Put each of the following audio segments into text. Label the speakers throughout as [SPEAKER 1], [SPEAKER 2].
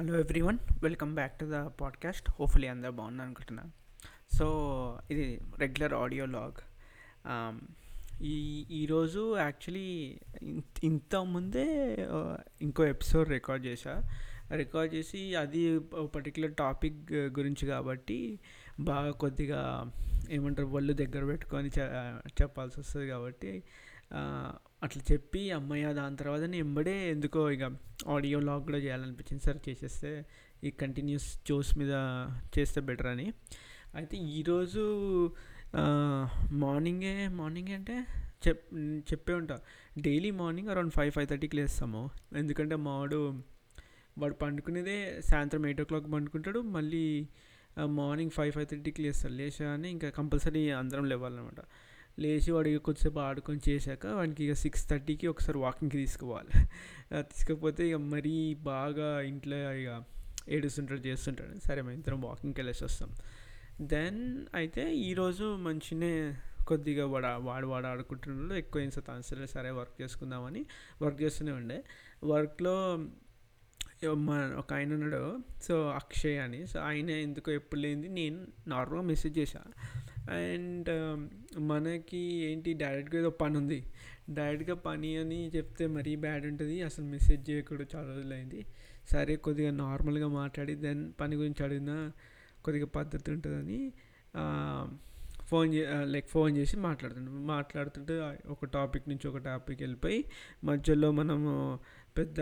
[SPEAKER 1] Hello everyone welcome back to the podcast hopefully అందరూ బాగున్నారు అనుకుంటున్నా. సో ఇది రెగ్యులర్ ఆడియో లాగ్ ఈ ఈరోజు యాక్చువల్లీ ఇంత ముందే uh, ఇంకో ఎపిసోడ్ రికార్డ్ చేశా. రికార్డ్ చేసి అది పర్టికులర్ టాపిక్ గురించి కాబట్టి బాగా కొద్దిగా ఏమంటారు ఒళ్ళు దగ్గర పెట్టుకొని చెప్పాల్సి వస్తుంది కాబట్టి uh, అట్లా చెప్పి అమ్మయ్య దాని తర్వాత ఎంబడే ఎందుకో ఇక ఆడియో లాగ్ కూడా చేయాలనిపించింది. సార్ చేసేస్తే ఈ కంటిన్యూస్ జోస్ మీద చేస్తే బెటర్ అని. అయితే ఈరోజు మార్నింగే మార్నింగ్ అంటే చెప్ చెప్పే ఉంటా. Daily morning around five five థర్టీకి లేస్తాము. ఎందుకంటే మావాడు వాడు పండుకునేదే సాయంత్రం ఎయిట్ ఓ క్లాక్ పండుకుంటాడు. మళ్ళీ మార్నింగ్ ఫైవ్ ఫైవ్ థర్టీకి లేస్తాడు. అని ఇంకా కంపల్సరీ అందరం లేవాలన్నమాట. లేచి వాడికి కొద్దిసేపు ఆడుకొని చేశాక వాడికి ఇక సిక్స్ థర్టీకి ఒకసారి వాకింగ్కి తీసుకోవాలి. తీసుకపోతే ఇక మరీ బాగా ఇంట్లో ఇక ఏడుస్తుంటాడు చేస్తుంటాడు. సరే మేము ఇద్దరం వాకింగ్కి వెళ్ళేసి వస్తాం. దెన్ అయితే ఈరోజు మంచినే కొద్దిగా వాడు వాడు వాడు ఆడుకుంటున్నాడు. ఎక్కువ ఏం సరే సరే వర్క్ చేసుకుందామని వర్క్ చేస్తూనే ఉండే. వర్క్లో మా ఒక ఆయన ఉన్నాడు. సో అక్షయ్ అని. సో ఆయన ఎందుకో ఎప్పుడు లేనిది నేను నార్మల్గా మెసేజ్ చేశాను అండ్ మనకి ఏంటి డైరెక్ట్గా ఏదో పని ఉంది డైరెక్ట్గా పని అని చెప్తే మరీ బ్యాడ్ ఉంటుంది. అసలు మెసేజ్ చేయకూడదు చాలా రోజులైంది సరే కొద్దిగా నార్మల్గా మాట్లాడి దెన్ పని గురించి అడిగినా కొద్దిగా పద్ధతి ఉంటుందని ఫోన్ చే లైక్ ఫోన్ చేసి మాట్లాడుతుంటాం మాట్లాడుతుంటే ఒక టాపిక్ నుంచి ఒక టాపిక్ వెళ్ళిపోయి మధ్యలో మనము పెద్ద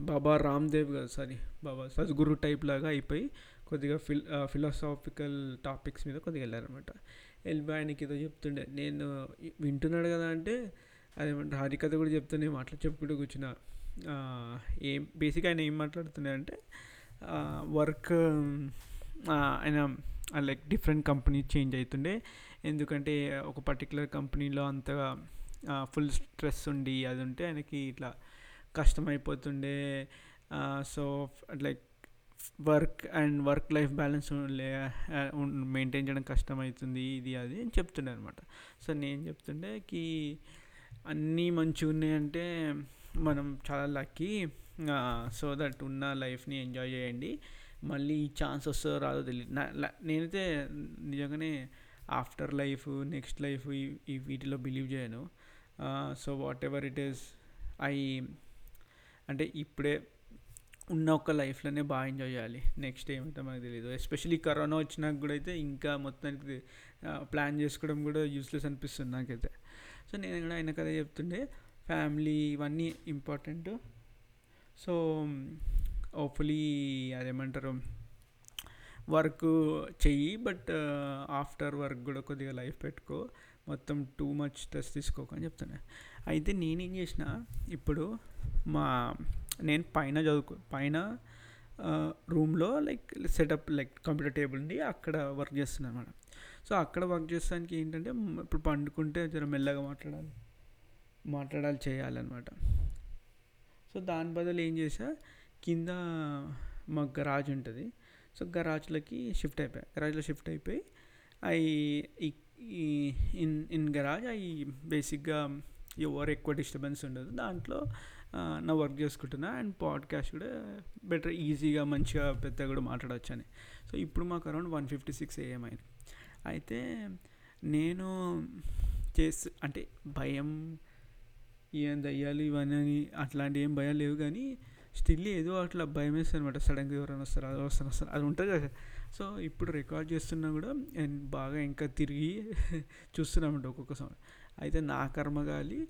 [SPEAKER 1] బాబా రామ్దేవ్ గారు సారీ బాబా సద్గురు టైప్ లాగా అయిపోయి కొద్దిగా ఫిల్ ఫిలాసాఫికల్ టాపిక్స్ మీద కొద్దిగా వెళ్ళారనమాట వెళ్ళిపోయి ఆయనకి ఏదో చెప్తుండే నేను వింటున్నాడు కదా అంటే అదేమంటారు హరికథ కూడా చెప్తూనే మాట్లా చెప్పుకుంటూ కూర్చున్నా ఏం బేసిక్ ఆయన ఏం మాట్లాడుతున్నాయి అంటే వర్క్ ఆయన లైక్ డిఫరెంట్ కంపెనీ చేంజ్ అవుతుండే ఎందుకంటే ఒక పర్టికులర్ కంపెనీలో అంతగా ఫుల్ స్ట్రెస్ ఉండి అది ఉంటే ఆయనకి ఇట్లా కష్టమైపోతుండే. So like work and work life balance maintain చేయడం కష్టమవుతుంది ఇది అది అని చెప్తుండే అనమాట సో నేను చెప్తుండే కి అన్నీ మంచిగా ఉన్నాయంటే మనం చాలా లక్కీ సో దట్ ఉన్న లైఫ్ని ఎంజాయ్ చేయండి. మళ్ళీ ఈ ఛాన్స్ వస్తుందో రాదో తెలియదు నేనైతే నిజంగానే ఆఫ్టర్ లైఫ్ నెక్స్ట్ లైఫ్ ఈ వీటిలో బిలీవ్ చేయను. So whatever it is I అంటే ఇప్పుడే ఉన్న ఒక లైఫ్లోనే బాగా ఎంజాయ్ చేయాలి. నెక్స్ట్ ఏమైతే మనకు తెలియదు ఎస్పెషల్లీ కరోనా వచ్చినాక కూడా అయితే ఇంకా మొత్తానికి ప్లాన్ చేసుకోవడం కూడా యూస్లెస్ అనిపిస్తుంది నాకైతే. సో నేను కూడా ఆయన కదే చెప్తుండే ఫ్యామిలీ ఇవన్నీ ఇంపార్టెంట్. సో హోప్ఫుల్లీ అదేమంటారు వర్క్ చెయ్యి బట్ ఆఫ్టర్ వర్క్ కూడా కొద్దిగా లైఫ్ పెట్టుకో. మొత్తం టూ మచ్ స్ట్రెస్ తీసుకోకని చెప్తున్నా అయితే నేనేం చేసిన ఇప్పుడు మా నేను పైన చదువుకో పైన రూమ్లో like setup like computer table ఉంది అక్కడ వర్క్ చేస్తున్నాను అనమాట. సో అక్కడ వర్క్ చేస్తానికి ఏంటంటే ఇప్పుడు పండుకుంటే జర మెల్లగా మాట్లాడాలి. మాట్లాడాలి చేయాలన్నమాట సో దాని బదులు ఏం చేసా కింద మా గరాజ్ ఉంటుంది. సో గరాజ్లోకి షిఫ్ట్ అయిపోయా. గరాజ్లో షిఫ్ట్ అయిపోయి అవి ఇన్ ఇన్ గరాజ్ అవి బేసిక్గా ఎవరు ఎక్కువ డిస్టర్బెన్స్ ఉండదు. దాంట్లో నా వర్క్ చేసుకుంటున్నా అండ్ పాడ్కాస్ట్ కూడా బెటర్ ఈజీగా మంచిగా పెద్దగా కూడా మాట్లాడవచ్చు అని. సో ఇప్పుడు మాకు around one fifty six AM అయింది. అయితే నేను చేసి అంటే భయం ఏం దయ్యాలు ఇవన్నీ అట్లాంటి ఏం భయం లేవు కానీ స్టిల్ ఏదో అట్లా భయం వేస్తుంది అనమాట సడన్గా ఎవరైనా వస్తారు అది వస్తారు వస్తారు అది ఉంటుంది కదా. సో ఇప్పుడు రికార్డ్ చేస్తున్నా కూడా నేను బాగా ఇంకా తిరిగి చూస్తున్నామంట ఒక్కొక్క అయితే నా కర్మగాలి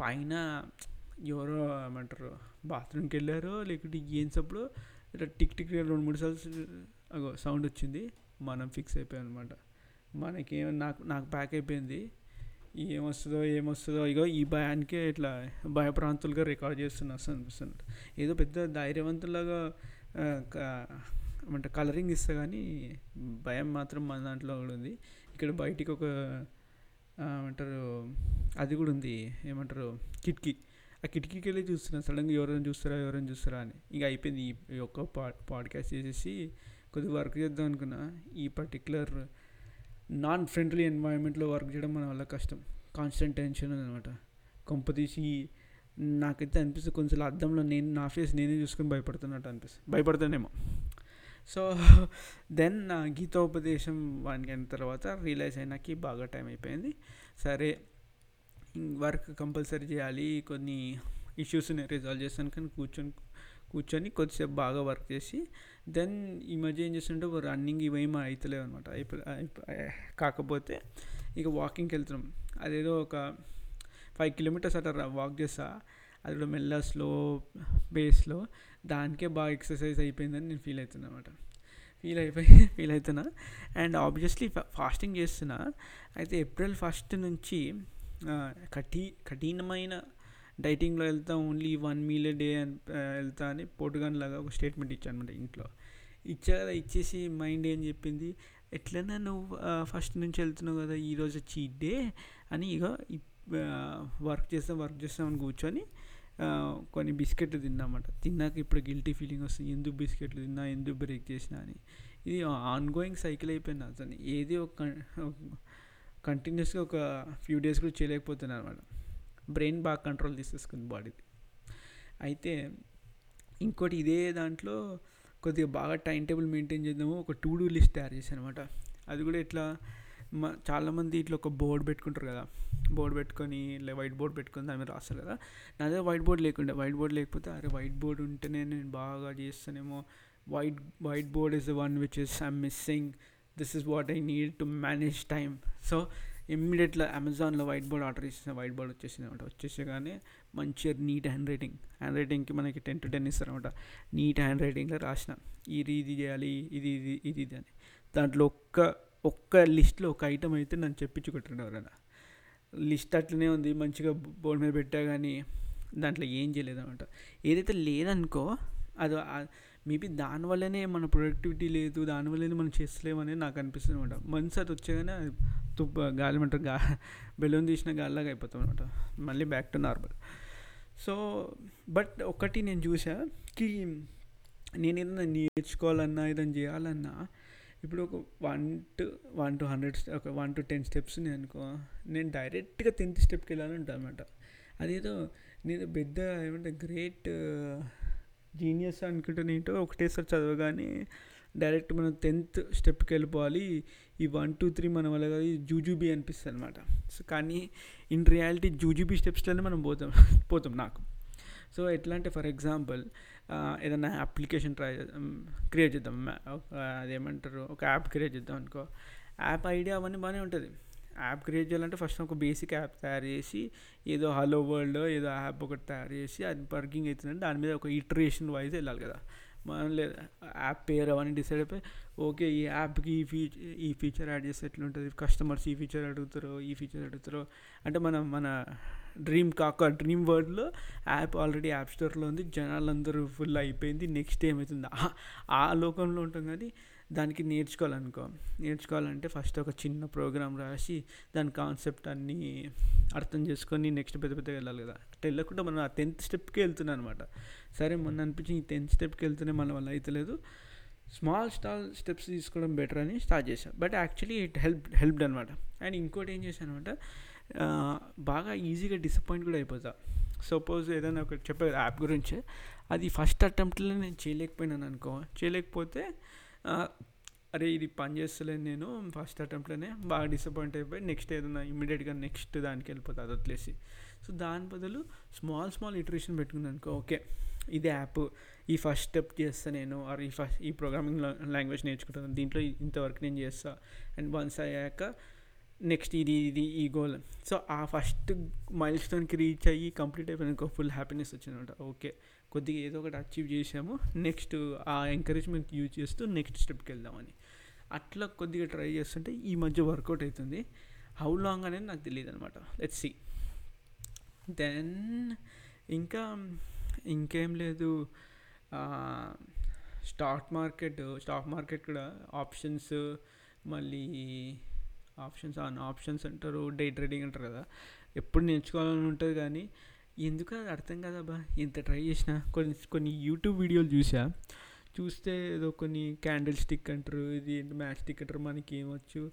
[SPEAKER 1] పైన ఎవరో ఏమంటారు బాత్రూమ్కి వెళ్ళారో లేకుంటే ఏం సప్పుడు ఇట్లా టిక్ టిక్ రెండు మూడు సార్లు అగో సౌండ్ వచ్చింది. మనం ఫిక్స్ అయిపోయాం అనమాట మనకేం నాకు నాకు ప్యాక్ అయిపోయింది. ఏమొస్తుందో ఏమొస్తుందో ఇగో ఈ భయానికే ఇట్లా భయప్రాంతులుగా రికార్డ్ చేస్తున్నా అనిపిస్తుంది ఏదో పెద్ద ధైర్యవంతులాగా అంటే కలరింగ్ ఇస్తా కానీ భయం మాత్రం మన దాంట్లో కూడా ఉంది. ఇక్కడ బయటికి ఒక ఏమంటారు అది కూడా ఉంది. ఏమంటారు కిటికీ. ఆ కిటికీకి వెళ్ళి చూస్తున్నా. సడన్గా ఎవరైనా చూస్తారా ఎవరైనా చూస్తారా అని. ఇక అయిపోయింది ఈ యొక్క ఒక్క పా పాడ్కాస్ట్ చేసేసి కొద్దిగా వర్క్ చేద్దాం అనుకున్నా. ఈ పర్టికులర్ నాన్ ఫ్రెండ్లీ ఎన్వైరన్మెంట్లో వర్క్ చేయడం మన వల్ల కష్టం. కాన్స్టెంట్ టెన్షన్ అనమాట కొంపతీసి నాకైతే అనిపిస్తుంది కొంచెం అద్దంలో నేను నా ఫేస్ నేనే చూసుకొని భయపడుతున్నట్టు అనిపిస్తుంది. భయపడుతానేమో. సో దెన్ నా గీతోపదేశం వానికి అయిన తర్వాత రియలైజ్ అయినాకి బాగా టైం అయిపోయింది. సరే. వర్క్ కంపల్సరీ చేయాలి కొన్ని ఇష్యూస్ని రిజాల్వ్ చేస్తాను కానీ కూర్చొని కూర్చొని కొద్దిసేపు బాగా వర్క్ చేసి దెన్ ఈ మధ్య ఏం చేస్తుంటే రన్నింగ్ ఇవేమీ అవుతలేవు అనమాట కాకపోతే ఇక వాకింగ్కి వెళ్తున్నాం. అదేదో ఒక ఫైవ్ కిలోమీటర్స్ అట్లా వాక్ చేస్తా. అది కూడా మెల్ల స్లో బేస్లో దానికే బాగా ఎక్సర్సైజ్ అయిపోయిందని నేను ఫీల్ అవుతున్నా అనమాట ఫీల్ అయిపోయి ఫీల్ అవుతున్నా. అండ్ ఆబ్వియస్లీ ఫాస్టింగ్ చేస్తున్నా. అయితే ఏప్రిల్ ఫస్ట్ నుంచి కఠి కఠినమైన డైటింగ్లో వెళ్తా ఓన్లీ వన్ మీల్ డే అని వెళ్తా అని పోటుగాన్ లాగా ఒక స్టేట్మెంట్ ఇచ్చాను అనమాట ఇంట్లో. ఇచ్చా కదా ఇచ్చేసి మైండ్ ఏం చెప్పింది? ఎట్లన్నా నువ్వు ఫస్ట్ నుంచి వెళ్తున్నావు కదా ఈరోజు చీట్ డే అని ఇక వర్క్ చేస్తాం వర్క్ చేస్తాం అని కూర్చొని కొన్ని బిస్కెట్లు తిన్నామాట. తిన్నాక ఇప్పుడు గిల్టీ ఫీలింగ్ వస్తుంది ఎందుకు బిస్కెట్లు తిన్నా ఎందుకు బ్రేక్ చేసినా అని. ఇది ఆన్ గోయింగ్ సైకిల్ అయిపోయింది అతను ఏది ఒక కంటిన్యూస్గా ఒక ఫ్యూ డేస్ కూడా చేయలేకపోతున్నాను అనమాట బ్రెయిన్ బాగా కంట్రోల్ తీసేసుకుంది బాడీది అయితే ఇంకోటి ఇదే దాంట్లో కొద్దిగా బాగా టైం టేబుల్ మెయింటైన్ చేద్దాము ఒక టూ డూ లిస్ట్ తయారు చేశాను అనమాట అది కూడా ఇట్లా మా చాలామంది ఇట్లా ఒక బోర్డు పెట్టుకుంటారు కదా. బోర్డు పెట్టుకొని వైట్ బోర్డ్ పెట్టుకొని దాని మీద రాస్తారు కదా. నాదే వైట్ బోర్డ్ లేకుండే. వైట్ బోర్డ్ లేకపోతే అరే వైట్ బోర్డ్ ఉంటేనే నేను బాగా చేస్తానేమో. White whiteboard is the one which is I'm missing this is what I need to manage time so ఇమ్మీడియట్లో అమెజాన్లో వైట్ బోర్డ్ ఆర్డర్ చేసిన వైట్ బోర్డ్ వచ్చేసింది అనమాట. వచ్చేసగానే మంచిగా నీట్ హ్యాండ్ రైటింగ్ హ్యాండ్ రైటింగ్కి మనకి టెన్ టు టెన్ ఇస్తారనమాట. నీట్ హ్యాండ్ రైటింగ్లో రాసిన ఇది ఇది చేయాలి ఇది ఇది ఇది ఇది అని. దాంట్లో ఒక్క ఒక్క లిస్ట్లో ఒక ఐటమ్ అయితే నన్ను చెప్పించుకుంటున్నాడు ఎవరైనా. లిస్ట్ అట్లనే ఉంది మంచిగా బోర్డు మీద పెట్టా కానీ దాంట్లో ఏం చేయలేదన్నమాట ఏదైతే లేదనుకో అది మేబీ దానివల్లనే మన ప్రొడక్టివిటీ లేదు దానివల్లనే మనం చేస్తలేమని నాకు అనిపిస్తుంది అనమాట మనసు అది వచ్చేగానే తుప్ప గాలి అంటారు గా బెలూన్ తీసిన గాలిలాగా అయిపోతాం అనమాట మళ్ళీ back to normal so but ఒకటి నేను చూసా కి నేను ఏదైనా నేర్చుకోవాలన్నా ఏదైనా చేయాలన్నా ఇప్పుడు ఒక one two one two hundred ఒక వన్ టు టెన్ స్టెప్స్ ఉన్నాయి అనుకో నేను డైరెక్ట్గా టెన్త్ స్టెప్కి వెళ్ళాలని ఉంటాను అనమాట అదేదో నేను పెద్ద ఏమంటే గ్రేట్ జీనియస్ అనుకుంటే ఏంటో ఒకటేసారి చదవగానే డైరెక్ట్ మనం టెన్త్ స్టెప్కి వెళ్ళిపోవాలి. ఈ వన్ టూ త్రీ మన వల్ల కాదు జూజూబీ అనిపిస్తుంది అనమాట సో కానీ ఇన్ రియాలిటీ జూజుబీ స్టెప్స్లోనే మనం పోతాం పోతాం నాకు. సో ఎట్లా అంటే ఫర్ ఎగ్జాంపుల్ ఏదైనా అప్లికేషన్ ట్రై క్రియేట్ చేద్దాం. అదేమంటారు ఒక యాప్ క్రియేట్ చేద్దాం అనుకో. యాప్ ఐడియా అవన్నీ బాగానే ఉంటుంది. యాప్ క్రియేట్ చేయాలంటే ఫస్ట్ ఒక బేసిక్ యాప్ తయారు చేసి ఏదో హలో వరల్డ్ ఏదో యాప్ ఒకటి తయారు చేసి అది వర్కింగ్ అవుతుందంటే దాని మీద ఒక ఇటరేషన్ వైజ్ వెళ్ళాలి కదా. మనం లేదా యాప్ పేరు అవన్నీ డిసైడ్ అయిపోయి ఓకే ఈ యాప్కి ఈ ఫీచర్ ఈ ఫీచర్ యాడ్ చేస్తే ఎట్లుంటుంది? కస్టమర్స్ ఈ ఫీచర్ అడుగుతారో ఈ ఫీచర్ అడుగుతారో? అంటే మనం మన డ్రీమ్ కాక డ్రీమ్ వరల్డ్లో యాప్ ఆల్రెడీ యాప్ స్టోర్లో ఉంది జనాలందరూ ఫుల్ అయిపోయింది నెక్స్ట్ ఏమవుతుంది ఆ లోకంలో ఉంటాం కానీ దానికి నేర్చుకోవాలనుకో. నేర్చుకోవాలంటే ఫస్ట్ ఒక చిన్న ప్రోగ్రామ్ రాసి దాని కాన్సెప్ట్ అన్నీ అర్థం చేసుకొని నెక్స్ట్ పెద్ద పెద్దగా వెళ్ళాలి కదా. అట్లా వెళ్ళకుండా మనం ఆ టెన్త్ స్టెప్కి వెళ్తున్నాను అనమాట. సరే మొన్న అనిపించింది ఈ టెన్త్ స్టెప్కి వెళ్తూనే మన వల్ల అవుతలేదు స్మాల్ స్టాల్ స్టెప్స్ తీసుకోవడం బెటర్ అని స్టార్ట్ చేశాను but actually it help helped అనమాట. అండ్ ఇంకోటి ఏం చేశాను అనమాట బాగా ఈజీగా డిసప్పాయింట్ కూడా అయిపోతా. సపోజ్ ఏదైనా ఒకటి చెప్పే యాప్ గురించి. అది ఫస్ట్ అటెంప్ట్లో నేను చేయలేకపోయినాను అనుకో. చేయలేకపోతే అరే ఇది పని చేస్తలేను నేను ఫస్ట్ అటెంప్ట్లోనే బాగా డిసప్పాయింట్ అయిపోయి నెక్స్ట్ ఏదైనా ఇమీడియట్గా నెక్స్ట్ దానికి వెళ్ళిపోతుంది అది వదిలేసి. సో దాని బదులు స్మాల్ స్మాల్ ఇటరేషన్ పెట్టుకున్నాను అనుకో ఓకే ఇది యాప్ ఈ ఫస్ట్ స్టెప్ చేస్తా నేను ఆర్ ఈ ఫస్ట్ ఈ ప్రోగ్రామింగ్ లాంగ్వేజ్ నేర్చుకుంటాను దీంట్లో ఇంతవరకు నేను చేస్తా. అండ్ వన్స్ అయ్యాక నెక్స్ట్ ఇది ఇది ఈ గోల్ సో ఆ ఫస్ట్ మైల్ స్టోన్కి రీచ్ అయ్యి కంప్లీట్ అయిపోయినాక ఫుల్ హ్యాపీనెస్ వచ్చిందనమాట. ఓకే కొద్దిగా ఏదో ఒకటి అచీవ్ చేసాము నెక్స్ట్ ఆ ఎంకరేజ్మెంట్ యూజ్ చేస్తూ నెక్స్ట్ స్టెప్కి వెళ్దామని. అట్లా కొద్దిగా ట్రై చేస్తుంటే ఈ మధ్య వర్కౌట్ అవుతుంది. హౌ లాంగ్ అనేది నాకు తెలియదు అనమాట లెట్స్ సి దెన్ ఇంకా ఇంకేం లేదు. స్టాక్ మార్కెట్ స్టాక్ మార్కెట్ కూడా ఆప్షన్స్ మళ్ళీ ఆప్షన్స్ ఆన్ ఆప్షన్స్ అంటారు డే ట్రేడింగ్ అంటారు కదా. ఎప్పుడు నేర్చుకోవాలని ఉంటుంది కానీ ఎందుకు అది అర్థం కాదబ్బా ఎంత ట్రై చేసినా కొన్ని కొన్ని యూట్యూబ్ వీడియోలు చూసా చూస్తే ఏదో కొన్ని క్యాండిల్ స్టిక్ అంటారు ఇది ఏంటి మ్యాచ్ స్టిక్ అంటారు మనకి ఏమొచ్చు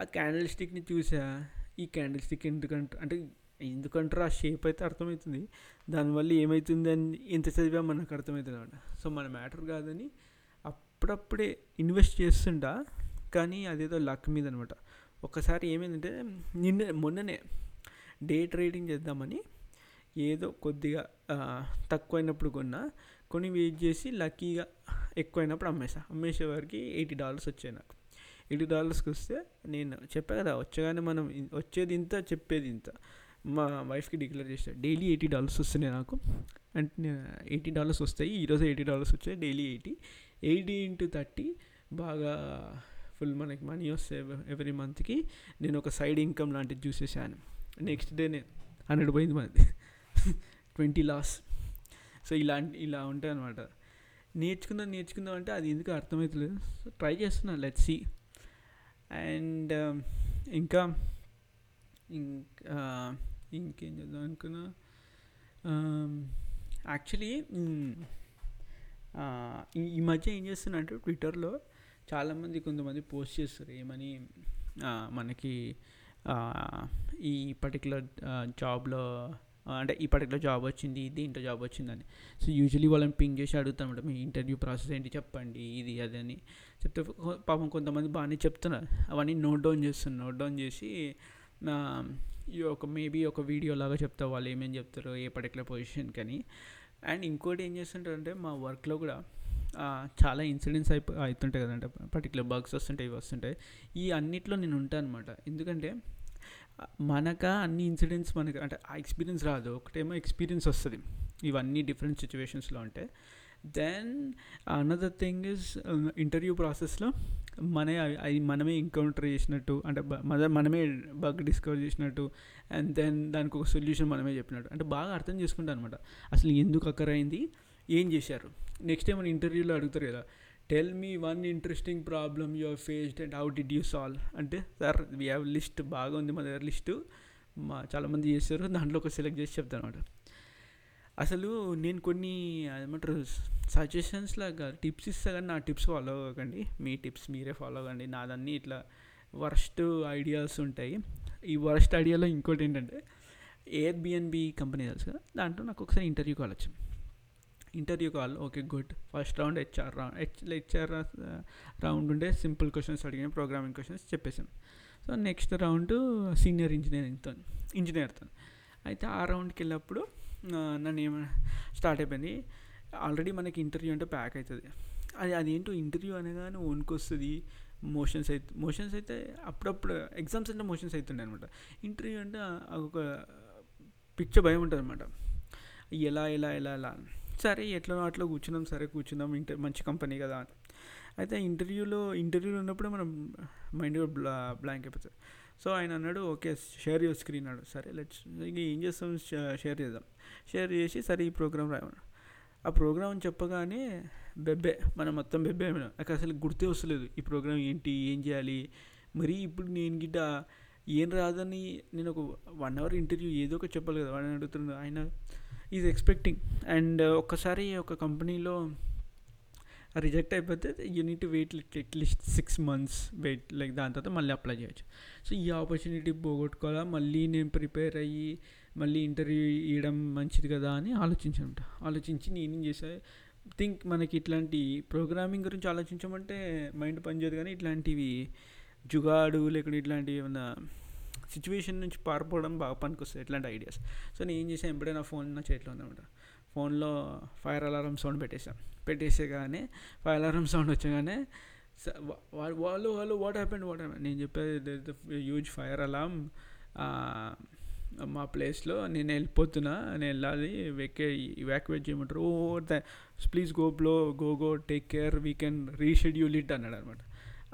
[SPEAKER 1] ఆ క్యాండిల్ స్టిక్ని చూసా ఈ క్యాండిల్ స్టిక్ ఎందుకంటారు అంటే ఎందుకంటారు ఆ షేప్ అయితే అర్థమవుతుంది దానివల్ల ఏమవుతుంది అని ఎంత చదివా మనకు అర్థమవుతుంది అనమాట. సో మన మ్యాటర్ కాదని అప్పుడప్పుడే ఇన్వెస్ట్ చేస్తుంటా. కానీ అదేదో లక్ మీద అనమాట ఒకసారి ఏమైందంటే నిన్న మొన్ననే డే ట్రేడింగ్ చేద్దామని ఏదో కొద్దిగా తక్కువైనప్పుడు కొన్నా కొని వెయిట్ చేసి లక్కీగా ఎక్కువైనప్పుడు అమ్మేసా. అమ్మేసే వారికి ఎయిటీ డాలర్స్ వచ్చాయి నాకు. ఎయిటీ డాలర్స్కి వస్తే నేను చెప్పా కదా వచ్చగానే మనం వచ్చేది ఇంత చెప్పేది ఇంత. మా వైఫ్కి డిక్లేర్ చేసా డైలీ ఎయిటీ డాలర్స్ వస్తున్నాయి నాకు. అంటే ఎయిటీ డాలర్స్ వస్తాయి ఈరోజు ఎయిటీ డాలర్స్ వచ్చాయి daily eighty eighty into thirty బాగా ఫుల్ మనకి మనీ వస్తే ఎవ్రీ మంత్కి నేను ఒక సైడ్ ఇన్కమ్ లాంటిది చూసేసాను నెక్స్ట్ డేనే హండ్రెడ్ పోయింది మనది ట్వంటీ లాస్. సో ఇలాంటి ఇలా ఉంటాయి అనమాట నేర్చుకుందాం నేర్చుకుందాం అంటే అది ఎందుకు అర్థమవుతలేదు సో ట్రై చేస్తున్నా. లెట్ సి అండ్ um, ఇంకా ఇంకా ఇంకేం చేద్దాం అనుకున్నా? Um, యాక్చువల్లీ ఈ మధ్య ఏం చేస్తున్నా అంటే ట్విట్టర్లో చాలామంది కొంతమంది పోస్ట్ చేస్తారు. ఏమని మనకి ఈ పర్టికులర్ జాబ్లో అంటే ఈ పర్టికులర్ జాబ్ వచ్చింది దీంట్లో జాబ్ వచ్చిందని. సో యూజువలీ వాళ్ళని పింగ్ చేసి అడుగుతామంట మీ ఇంటర్వ్యూ ప్రాసెస్ ఏంటి చెప్పండి ఇది అది అని. చెప్తే పాపం కొంతమంది బాగానే చెప్తున్నారు. అవన్నీ నోట్ డౌన్ చేస్తున్నారు నోట్ డౌన్ చేసి ఈ ఒక మేబీ ఒక వీడియో లాగా చెప్తా వాళ్ళు ఏమేమి చెప్తారో ఏ పర్టికులర్ పొజిషన్ కానీ అండ్ ఇంకోటి ఏం చేస్తుంటారంటే మా వర్క్లో కూడా చాలా ఇన్సిడెంట్స్ అయిపో అవుతుంటాయి కదంటే పర్టికులర్ బగ్స్ వస్తుంటాయి ఇవి వస్తుంటాయి. ఈ అన్నిట్లో నేను ఉంటాను అనమాట ఎందుకంటే మనక అన్ని ఇన్సిడెంట్స్ మనకి అంటే ఆ ఎక్స్పీరియన్స్ రాదు ఒకటేమో ఎక్స్పీరియన్స్ వస్తుంది. ఇవన్నీ డిఫరెంట్ సిచ్యువేషన్స్లో ఉంటే. Then another thing is interview ప్రాసెస్లో మనే అది మనమే ఎన్కౌంటర్ చేసినట్టు అంటే మన మనమే బగ్ డిస్కవర్ చేసినట్టు అండ్ దెన్ దానికి ఒక సొల్యూషన్ మనమే చెప్పినట్టు. అంటే బాగా అర్థం చేసుకుంటాను అనమాట అసలు ఎందుకు అక్కర్ అయింది? ఏం చేశారు? నెక్స్ట్ టైం మన ఇంటర్వ్యూలో అడుగుతారు కదా. Tell me one interesting problem you are faced and how did you solve అంటే సార్ వీ హ్యావ్ లిస్ట్ బాగా ఉంది మా దగ్గర లిస్టు మా చాలామంది చేశారు. దాంట్లో ఒక సెలెక్ట్ చేసి చెప్తాను అనమాట అసలు నేను కొన్ని ఏమంటారు సజెషన్స్ లాగా టిప్స్ ఇస్తా కానీ నా టిప్స్ ఫాలో అవ్వకండి. మీ టిప్స్ మీరే ఫాలో అవ్వండి. నాదన్నీ ఇట్లా వర్స్ట్ ఐడియాస్ ఉంటాయి. ఈ వర్స్ట్ ఐడియాలో ఇంకోటి ఏంటంటే ఎయిర్బిఎన్బి కంపెనీ తెలుసు కదా? దాంట్లో నాకు ఒకసారి ఇంటర్వ్యూ కాల్ వచ్చింది. Interview call. Okay good. First round HR round H HR round ఉండే సింపుల్ క్వశ్చన్స్ అడిగిన ప్రోగ్రామింగ్ క్వశ్చన్స్ చెప్పేసాను సో నెక్స్ట్ రౌండ్ సీనియర్ ఇంజనీరింగ్తో ఇంజనీర్తో. అయితే ఆ రౌండ్కి వెళ్ళినప్పుడు నన్ను ఏమైనా స్టార్ట్ అయిపోయింది. ఆల్రెడీ మనకి ఇంటర్వ్యూ అంటే ప్యాక్ అవుతుంది. అది అదేంటో ఇంటర్వ్యూ అనగానే వణుకొస్తుంది. మోషన్స్ అయితే మోషన్స్ అయితే అప్పుడప్పుడు ఎగ్జామ్స్ అంటే మోషన్స్ అవుతుండే అనమాట. ఇంటర్వ్యూ అంటే ఒక పిచ్చ భయం ఉంటుంది అనమాట ఎలా ఎలా ఎలా ఎలా సరే ఎట్లనో అట్లా కూర్చున్నాం సరే కూర్చున్నాం ఇంటర్ మంచి కంపెనీ కదా అయితే ఇంటర్వ్యూలో ఇంటర్వ్యూలో ఉన్నప్పుడు మనం మైండ్ బ్లా బ్లాంక్ అయిపోతుంది. సో ఆయన అన్నాడు ఓకే షేర్ యువర్ స్క్రీన్ అన్నాడు. సరే లెట్స్ ఇంక ఏం చేస్తాం షేర్ చేద్దాం. షేర్ చేసి సరే ఈ ప్రోగ్రామ్ రాయమన్నాడు. ఆ ప్రోగ్రామ్ చెప్పగానే బెబ్బే మనం మొత్తం బెబ్బే నాకు అసలు గుర్తే వస్తలేదు ఈ ప్రోగ్రామ్ ఏంటి ఏం చేయాలి? మరి ఇప్పుడు నేను గిట్ట ఏం రాదని నేను ఒక వన్ అవర్ ఇంటర్వ్యూ ఏదో ఒక చెప్పాలి కదా వాడిని అడుగుతున్నాడు. ఆయన ఈజ్ ఎక్స్పెక్టింగ్ అండ్ ఒక్కసారి ఒక కంపెనీలో రిజెక్ట్ అయిపోతే you need wait at least six months wait like దాని తర్వాత మళ్ళీ అప్లై చేయొచ్చు. సో ఈ ఆపర్చునిటీ పోగొట్టుకోవాలా? మళ్ళీ నేను ప్రిపేర్ అయ్యి మళ్ళీ ఇంటర్వ్యూ ఇవ్వడం మంచిది కదా అని ఆలోచించాను ఆలోచించి నేనేం చేసా థింక్ మనకి ఇట్లాంటి ప్రోగ్రామింగ్ గురించి ఆలోచించమంటే మైండ్ పనిచేయదు కానీ ఇట్లాంటివి జుగాడు లేకుంటే ఇట్లాంటివి ఏమైనా సిచ్యువేషన్ నుంచి పారిపోవడం బాగా పనికొస్తుంది ఇట్లాంటి ఐడియాస్ సో నేను ఏం చేసాను ఎప్పుడైనా ఫోన్ నా చేతిలో ఉందన్నమాట. ఫోన్లో ఫైర్ అలారం సౌండ్ పెట్టేసాను పెట్టేసేగానే ఫైర్ అలారం సౌండ్ వచ్చగానే వాళ్ళు వాళ్ళు వాట్ హ్యాపెండ్ వాట్ హ్యాపెండ్ నేను చెప్పేది హ్యూజ్ ఫైర్ అలామ్ మా ప్లేస్లో నేను వెళ్ళిపోతున్నా నేను వెళ్ళాలి వెకే ఇవాక్యువేట్ చేయమంటారు. Oh please go blow go go take care we can reschedule it అన్నాడు అనమాట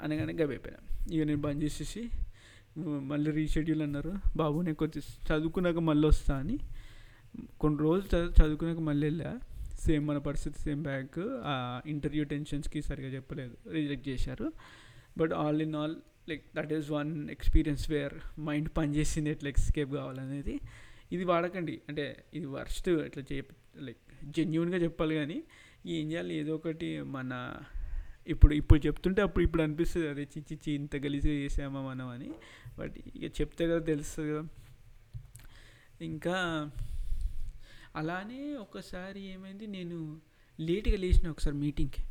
[SPEAKER 1] అనగానే గబైపోయినా. ఇక నేను బంద్ చేసేసి మళ్ళీ రీషెడ్యూల్ అన్నారు. బాబు నేను కొద్ది చదువుకున్నాక మళ్ళీ వస్తా అని. కొన్ని రోజులు చదువు చదువుకున్నాక మళ్ళీ వెళ్ళా. సేమ్ మన పరిస్థితి సేమ్ బ్యాక్ ఆ ఇంటర్వ్యూ టెన్షన్స్కి సరిగా చెప్పలేదు. రిజెక్ట్ చేశారు. But all in all like that is one experience where mind పనిచేసింది ఎట్లా ఎస్కేప్ కావాలనేది. ఇది వాడకండి. అంటే ఇది వర్స్ట్ ఇట్లా చే లైక్ జెన్యున్గా చెప్పాలి కానీ ఏం చేయాలి? ఏదో ఒకటి మన ఇప్పుడు ఇప్పుడు చెప్తుంటే అప్పుడు ఇప్పుడు అనిపిస్తుంది అదే చిచ్చి ఇంత గలీజ్గా చేసామా మనం అని. బట్ ఇక చెప్తే కదా తెలుస్తుంది కదా. ఇంకా అలానే ఒకసారి ఏమైంది నేను లేట్గా లేచిన ఒకసారి మీటింగ్కి.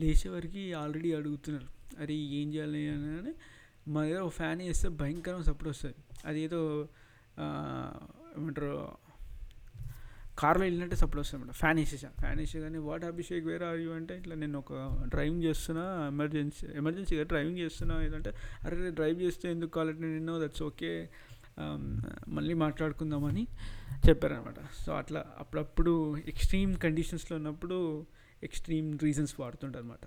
[SPEAKER 1] లేచేవరకు ఆల్రెడీ అడుగుతున్నారు. అరే ఏం చేయాలి అని మా దగ్గర ఒక ఫ్యాన్ వేస్తే భయంకరం సపోర్ట్ వస్తుంది. అదేదో ఏమంటారు కార్లో వెళ్ళినట్టే సపోర్ట్ వస్తుంది అనమాట ఫ్యాన్ వేసేసా. ఫ్యాన్ వేసే కానీ వాట్ అభిషేక్ వేరే ఆర్ యూ అంటే ఇట్లా నేను ఒక డ్రైవింగ్ చేస్తున్నా ఎమర్జెన్సీ ఎమర్జెన్సీగా డ్రైవింగ్ చేస్తున్నా ఏదంటే అరే డ్రైవ్ చేస్తే ఎందుకు కావాలంటే నేను దట్స్ ఓకే మళ్ళీ మాట్లాడుకుందామని చెప్పారనమాట సో అట్లా అప్పుడప్పుడు ఎక్స్ట్రీమ్ కండిషన్స్లో ఉన్నప్పుడు ఎక్స్ట్రీమ్ రీజన్స్ వాడుతుంటారనమాట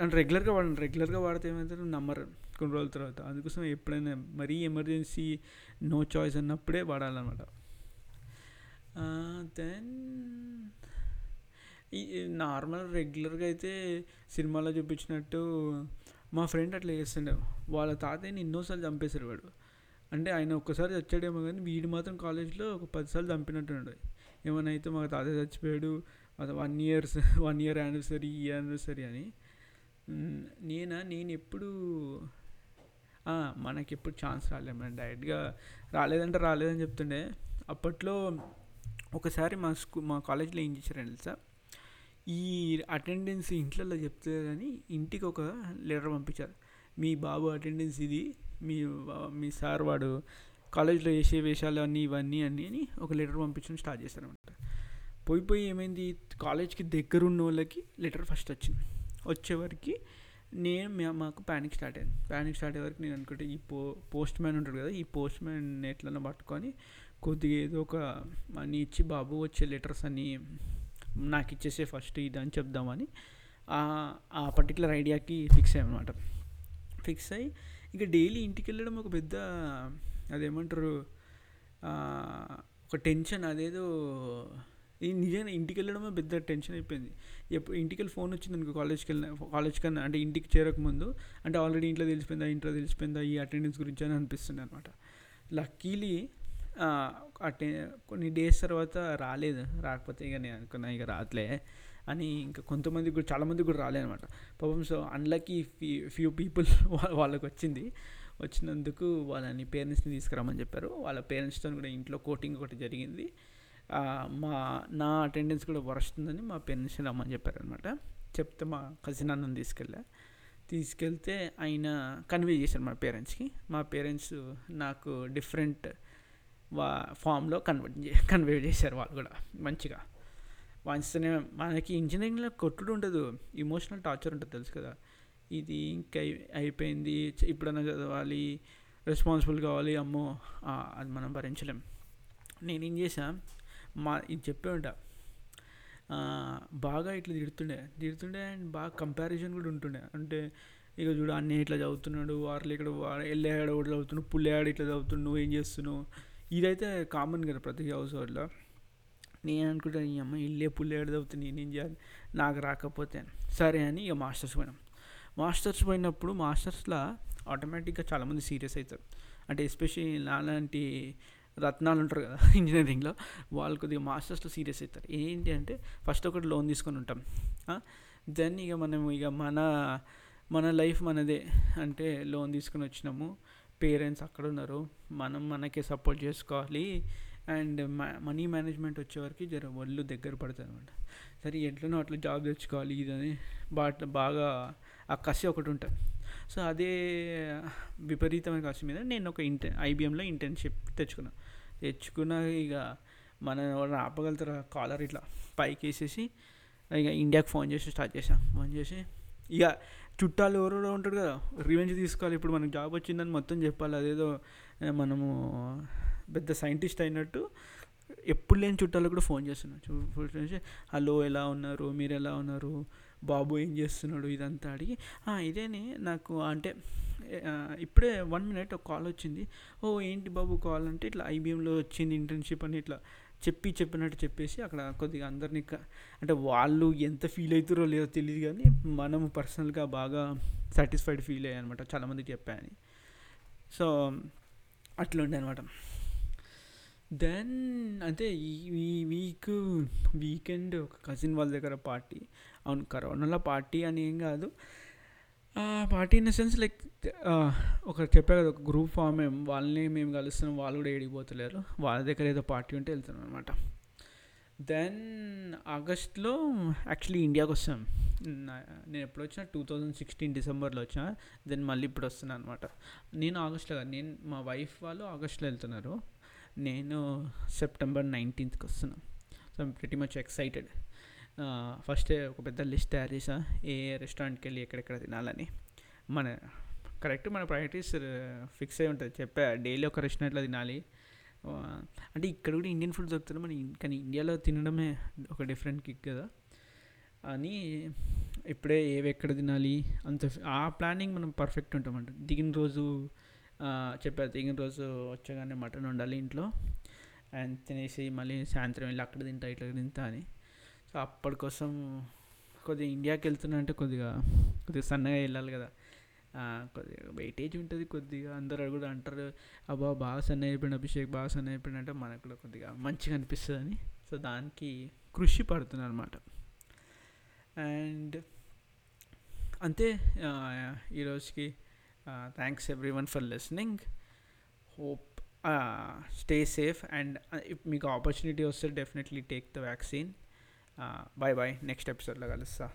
[SPEAKER 1] అండ్ రెగ్యులర్గా వాడండి రెగ్యులర్గా వాడితే ఏమవుతారు నమ్మరు కొన్ని రోజుల తర్వాత. అందుకోసం ఎప్పుడైనా మరీ ఎమర్జెన్సీ నో చాయిస్ అన్నప్పుడే వాడాలన్నమాట. దెన్ ఈ నార్మల్ రెగ్యులర్గా అయితే సినిమాలో చూపించినట్టు మా ఫ్రెండ్ అట్లా చేస్తుండే. వాళ్ళ తాతయ్యని ఎన్నోసార్లు చంపేశారు వాడు. అంటే ఆయన ఒక్కసారి చచ్చాడేమో కానీ వీడు మాత్రం కాలేజ్లో ఒక పదిసార్లు చంపినట్టున్నాడు. ఏమైనా అయితే మా తాతయ్య చచ్చిపోయాడు అది one years one year anniversary ఈ యానివర్సరీ అని. నేనా? నేను ఎప్పుడు మనకి ఎప్పుడు ఛాన్స్ రాలేదు మనం డైరెక్ట్గా రాలేదంటే రాలేదని చెప్తుండే. అప్పట్లో ఒకసారి మా స్కూ మా కాలేజ్లో ఏం చేశారని తెలుసా? ఈ అటెండెన్స్ ఇంట్లో చెప్తే కానీ ఇంటికి ఒక లెటర్ పంపించారు. మీ బాబు అటెండెన్స్ ఇది మీ మీ సార్ వాడు కాలేజ్లో చేసే వేషాలు అన్నీ ఇవన్నీ అన్నీ అని ఒక లెటర్ పంపించడం స్టార్ట్ చేశారనమాట పోయి పోయి ఏమైంది? కాలేజ్కి దగ్గర ఉన్న వాళ్ళకి లెటర్ ఫస్ట్ వచ్చింది. వచ్చేవరకు నేను మాకు ప్యానిక్ స్టార్ట్ అయింది. ప్యానిక్ స్టార్ట్ అయ్యే వరకు నేను అనుకుంటే ఈ పో పోస్ట్ మ్యాన్ ఉంటాడు కదా ఈ పోస్ట్ మ్యాన్ ఎట్లన్నా పట్టుకొని కొద్దిగా ఏదో ఒక మనీ ఇచ్చి బాబు వచ్చే లెటర్స్ అన్నీ నాకు ఇచ్చేసే ఫస్ట్ ఇది అని చెప్దామని ఆ- పర్టికులర్ ఐడియాకి ఫిక్స్ అయ్యామన్నమాట ఫిక్స్ అయ్యి ఇక డైలీ ఇంటికి వెళ్ళడం ఒక పెద్ద అదేమంటారు ఒక టెన్షన్ అదేదో నిజంగా ఇంటికి వెళ్ళడమే పెద్ద టెన్షన్ అయిపోయింది. ఎప్పుడు ఇంటికి వెళ్ళి ఫోన్ వచ్చింది అనుకో కాలేజ్కి వెళ్ళిన కాలేజ్ కన్నా అంటే ఇంటికి చేరకముందు అంటే ఆల్రెడీ ఇంట్లో తెలిసిపోయిందా ఇంట్లో తెలిసిపోయిందా ఈ అటెండెన్స్ గురించి అని అనిపిస్తుంది అనమాట లక్కీలీ అటే కొన్ని డేస్ తర్వాత రాలేదు. రాకపోతే ఇక నేను అనుకున్నా ఇక రాట్లే అని ఇంకా కొంతమంది కూడా చాలామంది కూడా రాలే అనమాట పాపం so unlucky few few people వాళ్ళకి వచ్చింది. వచ్చినందుకు వాళ్ళని పేరెంట్స్ని తీసుకురామని చెప్పారు. వాళ్ళ పేరెంట్స్తో కూడా ఇంట్లో కోటింగ్ ఒకటి జరిగింది. మా నా అటెండెన్స్ కూడా వరుస్తుందని మా పేరెంట్స్ని రమ్మని చెప్పారనమాట చెప్తే మా కజిన్ అన్నని తీసుకెళ్ళా. తీసుకెళ్తే ఆయన కన్వే చేశారు మా పేరెంట్స్కి మా పేరెంట్స్ నాకు డిఫరెంట్ వా ఫామ్లో కన్వర్ట్ చే కన్వే చేశారు వాళ్ళు కూడా మంచిగా. వాంచితేనే మనకి ఇంజనీరింగ్లో కొట్టుడు ఉండదు. ఇమోషనల్ టార్చర్ ఉంటుంది తెలుసు కదా. ఇది ఇంకా అయి- అయిపోయింది. ఇప్పుడన్నా చదవాలి. రెస్పాన్సిబుల్ కావాలి. అమ్మో అది మనం భరించలేం. నేనేం చేశాను మా ఇది చెప్పే ఉంటా. బాగా ఇట్లా తిడుతుండే. తిడుతుండే అండ్ బాగా కంపారిజన్ కూడా ఉంటుండే. అంటే ఇక చూడు అన్నీ ఇట్లా చదువుతున్నాడు వారిలో ఇక్కడ వెళ్ళాడు ఒకటి చదువుతున్నాడు పుల్లేడు ఇట్లా చదువుతున్నాడు నువ్వు ఏం చేస్తున్నావు? ఇదైతే కామన్ కదా ప్రతి హౌస్ వాళ్ళ. నేను అనుకుంటాను ఈ అమ్మ ఇల్లే పుల్లేడు చదువుతుంది నేను చేయాలి? నాకు రాకపోతే సరే అని ఇక మాస్టర్స్ పోయినాం. మాస్టర్స్ పోయినప్పుడు మాస్టర్స్లో ఆటోమేటిక్గా చాలామంది సీరియస్ అవుతారు. అంటే ఎస్పెషల్లీ నాలాంటి రత్నాలు ఉంటారు కదా ఇంజనీరింగ్లో వాళ్ళు కొద్దిగా మాస్టర్స్లో సీరియస్ అవుతారు ఏంటి అంటే ఫస్ట్ ఒకటి లోన్ తీసుకొని ఉంటాం. దెన్ ఇక మనం ఇక మన మన లైఫ్ మనదే. అంటే లోన్ తీసుకొని వచ్చినాము. పేరెంట్స్ అక్కడ ఉన్నారు. మనం మనకే సపోర్ట్ చేసుకోవాలి. అండ్ మనీ మేనేజ్మెంట్ వచ్చేవరకు జర ఒళ్ళు దగ్గర పడుతుంది అనమాట సరే ఎట్లనో అట్లా జాబ్ తెచ్చుకోవాలి ఇదని బాగా బాగా ఆ కసి ఒకటి ఉంటుంది. సో అదే విపరీతమైన కాస్ట్ మీద నేను ఒక ఇంటర్ ఐబిఎంలో ఇంటర్న్షిప్ తెచ్చుకున్నా. తెచ్చుకున్న ఇక మన ఎవరైనా ఆపగలుగుతారా? కాలర్ ఇట్లా పైకి వేసేసి ఇక ఇండియాకి ఫోన్ చేసి స్టార్ట్ చేసాం ఫోన్ చేసి ఇక చుట్టాలు ఎవరో ఉంటాడు కదా రివెంజ్ తీసుకోవాలి. ఇప్పుడు మనకు జాబ్ వచ్చిందని మొత్తం చెప్పాలి. అదేదో మనము పెద్ద సైంటిస్ట్ అయినట్టు ఎప్పుడు లేని చుట్టాలు కూడా ఫోన్ చేస్తున్నాం. ఫోన్ చేసి హలో ఎలా ఉన్నారు? మీరు ఎలా ఉన్నారు? బాబు ఏం చేస్తున్నాడు ఇదంతా అడిగి ఇదేనే నాకు అంటే ఇప్పుడే వన్ మినిట్ ఒక కాల్ వచ్చింది. ఓ ఏంటి బాబు కాల్ అంటే ఇట్లా ఐబీఎంలో వచ్చింది ఇంటర్న్షిప్ అని ఇట్లా చెప్పి చెప్పినట్టు చెప్పేసి అక్కడ కొద్దిగా అందరినీ అంటే వాళ్ళు ఎంత ఫీల్ అవుతారో లేదో తెలియదు కానీ మనం పర్సనల్గా బాగా సాటిస్ఫైడ్ ఫీల్ అయ్యాయి అనమాట చాలామందికి చెప్పాయని సో అట్లా ఉండే అనమాట దెన్ అంటే ఈ ఈ వీక్ వీకెండ్ ఒక కజిన్ వాళ్ళ దగ్గర పార్టీ అవును కరోనాలో పార్టీ అని ఏం కాదు. Party in the sense like ఒక చెప్పా కదా ఒక గ్రూప్ ఫామ్ మేము వాళ్ళని మేము కలుస్తున్నాం వాళ్ళు కూడా ఏడిపోతలేరు వాళ్ళ దగ్గర ఏదో పార్టీ ఉంటే వెళ్తున్నాం అనమాట దెన్ ఆగస్ట్లో యాక్చువల్లీ ఇండియాకి వస్తాం నేను ఎప్పుడు వచ్చినా టూ థౌజండ్ సిక్స్టీన్ డిసెంబర్లో వచ్చిన దెన్ మళ్ళీ ఇప్పుడు వస్తున్నాను అనమాట నేను ఆగస్ట్లో కాదు నేను మా వైఫ్ వాళ్ళు ఆగస్ట్లో వెళ్తున్నారు. నేను సెప్టెంబర్ నైన్టీన్త్కి వస్తున్నాను so I'm pretty much excited first ఒక పెద్ద లిస్ట్ తయారు చేసా. ఏ రెస్టారెంట్కి వెళ్ళి ఎక్కడెక్కడ తినాలని. మన కరెక్ట్ మన ప్రయారిటీస్ ఫిక్స్ అయి ఉంటుంది. చెప్పా డైలీ ఒక రెస్టారెంట్లో తినాలి. అంటే ఇక్కడ కూడా ఇండియన్ ఫుడ్ దొరుకుతుంది. మన కానీ ఇండియాలో తినడమే ఒక డిఫరెంట్ కిక్ కదా. అని ఇప్పుడే ఏవి ఎక్కడ తినాలి అంత ఆ ప్లానింగ్ మనం పర్ఫెక్ట్ ఉంటామంట దిగిన రోజు చెప్పారు దిగిన రోజు వచ్చగానే మటన్ ఉండాలి ఇంట్లో. అండ్ తినేసి మళ్ళీ సాయంత్రం వెళ్ళి అక్కడ తింటా ఇట్లా తింటా అని. సో అప్పటి కోసం కొద్దిగా ఇండియాకి వెళ్తున్నా అంటే కొద్దిగా కొద్దిగా సన్నగా వెళ్ళాలి కదా. కొద్దిగా వెయిటేజ్ ఉంటుంది కొద్దిగా. అందరూ కూడా అంటారు అబ్బా బాగా సన్న అయిపోయిన అభిషేక్ బాగా సన్న అయిపోయిన అంటే మనకు కూడా కొద్దిగా మంచిగా అనిపిస్తుంది అని సో దానికి కృషి పడుతున్నాను అనమాట అండ్ అంతే ఈరోజుకి thanks everyone for listening hope stay safe and మీకు ఆపర్చునిటీ వస్తే డెఫినెట్లీ టేక్ ద వ్యాక్సిన్ हाँ बाय बाय नेक्स्ट एपिसोड लगा लस्सा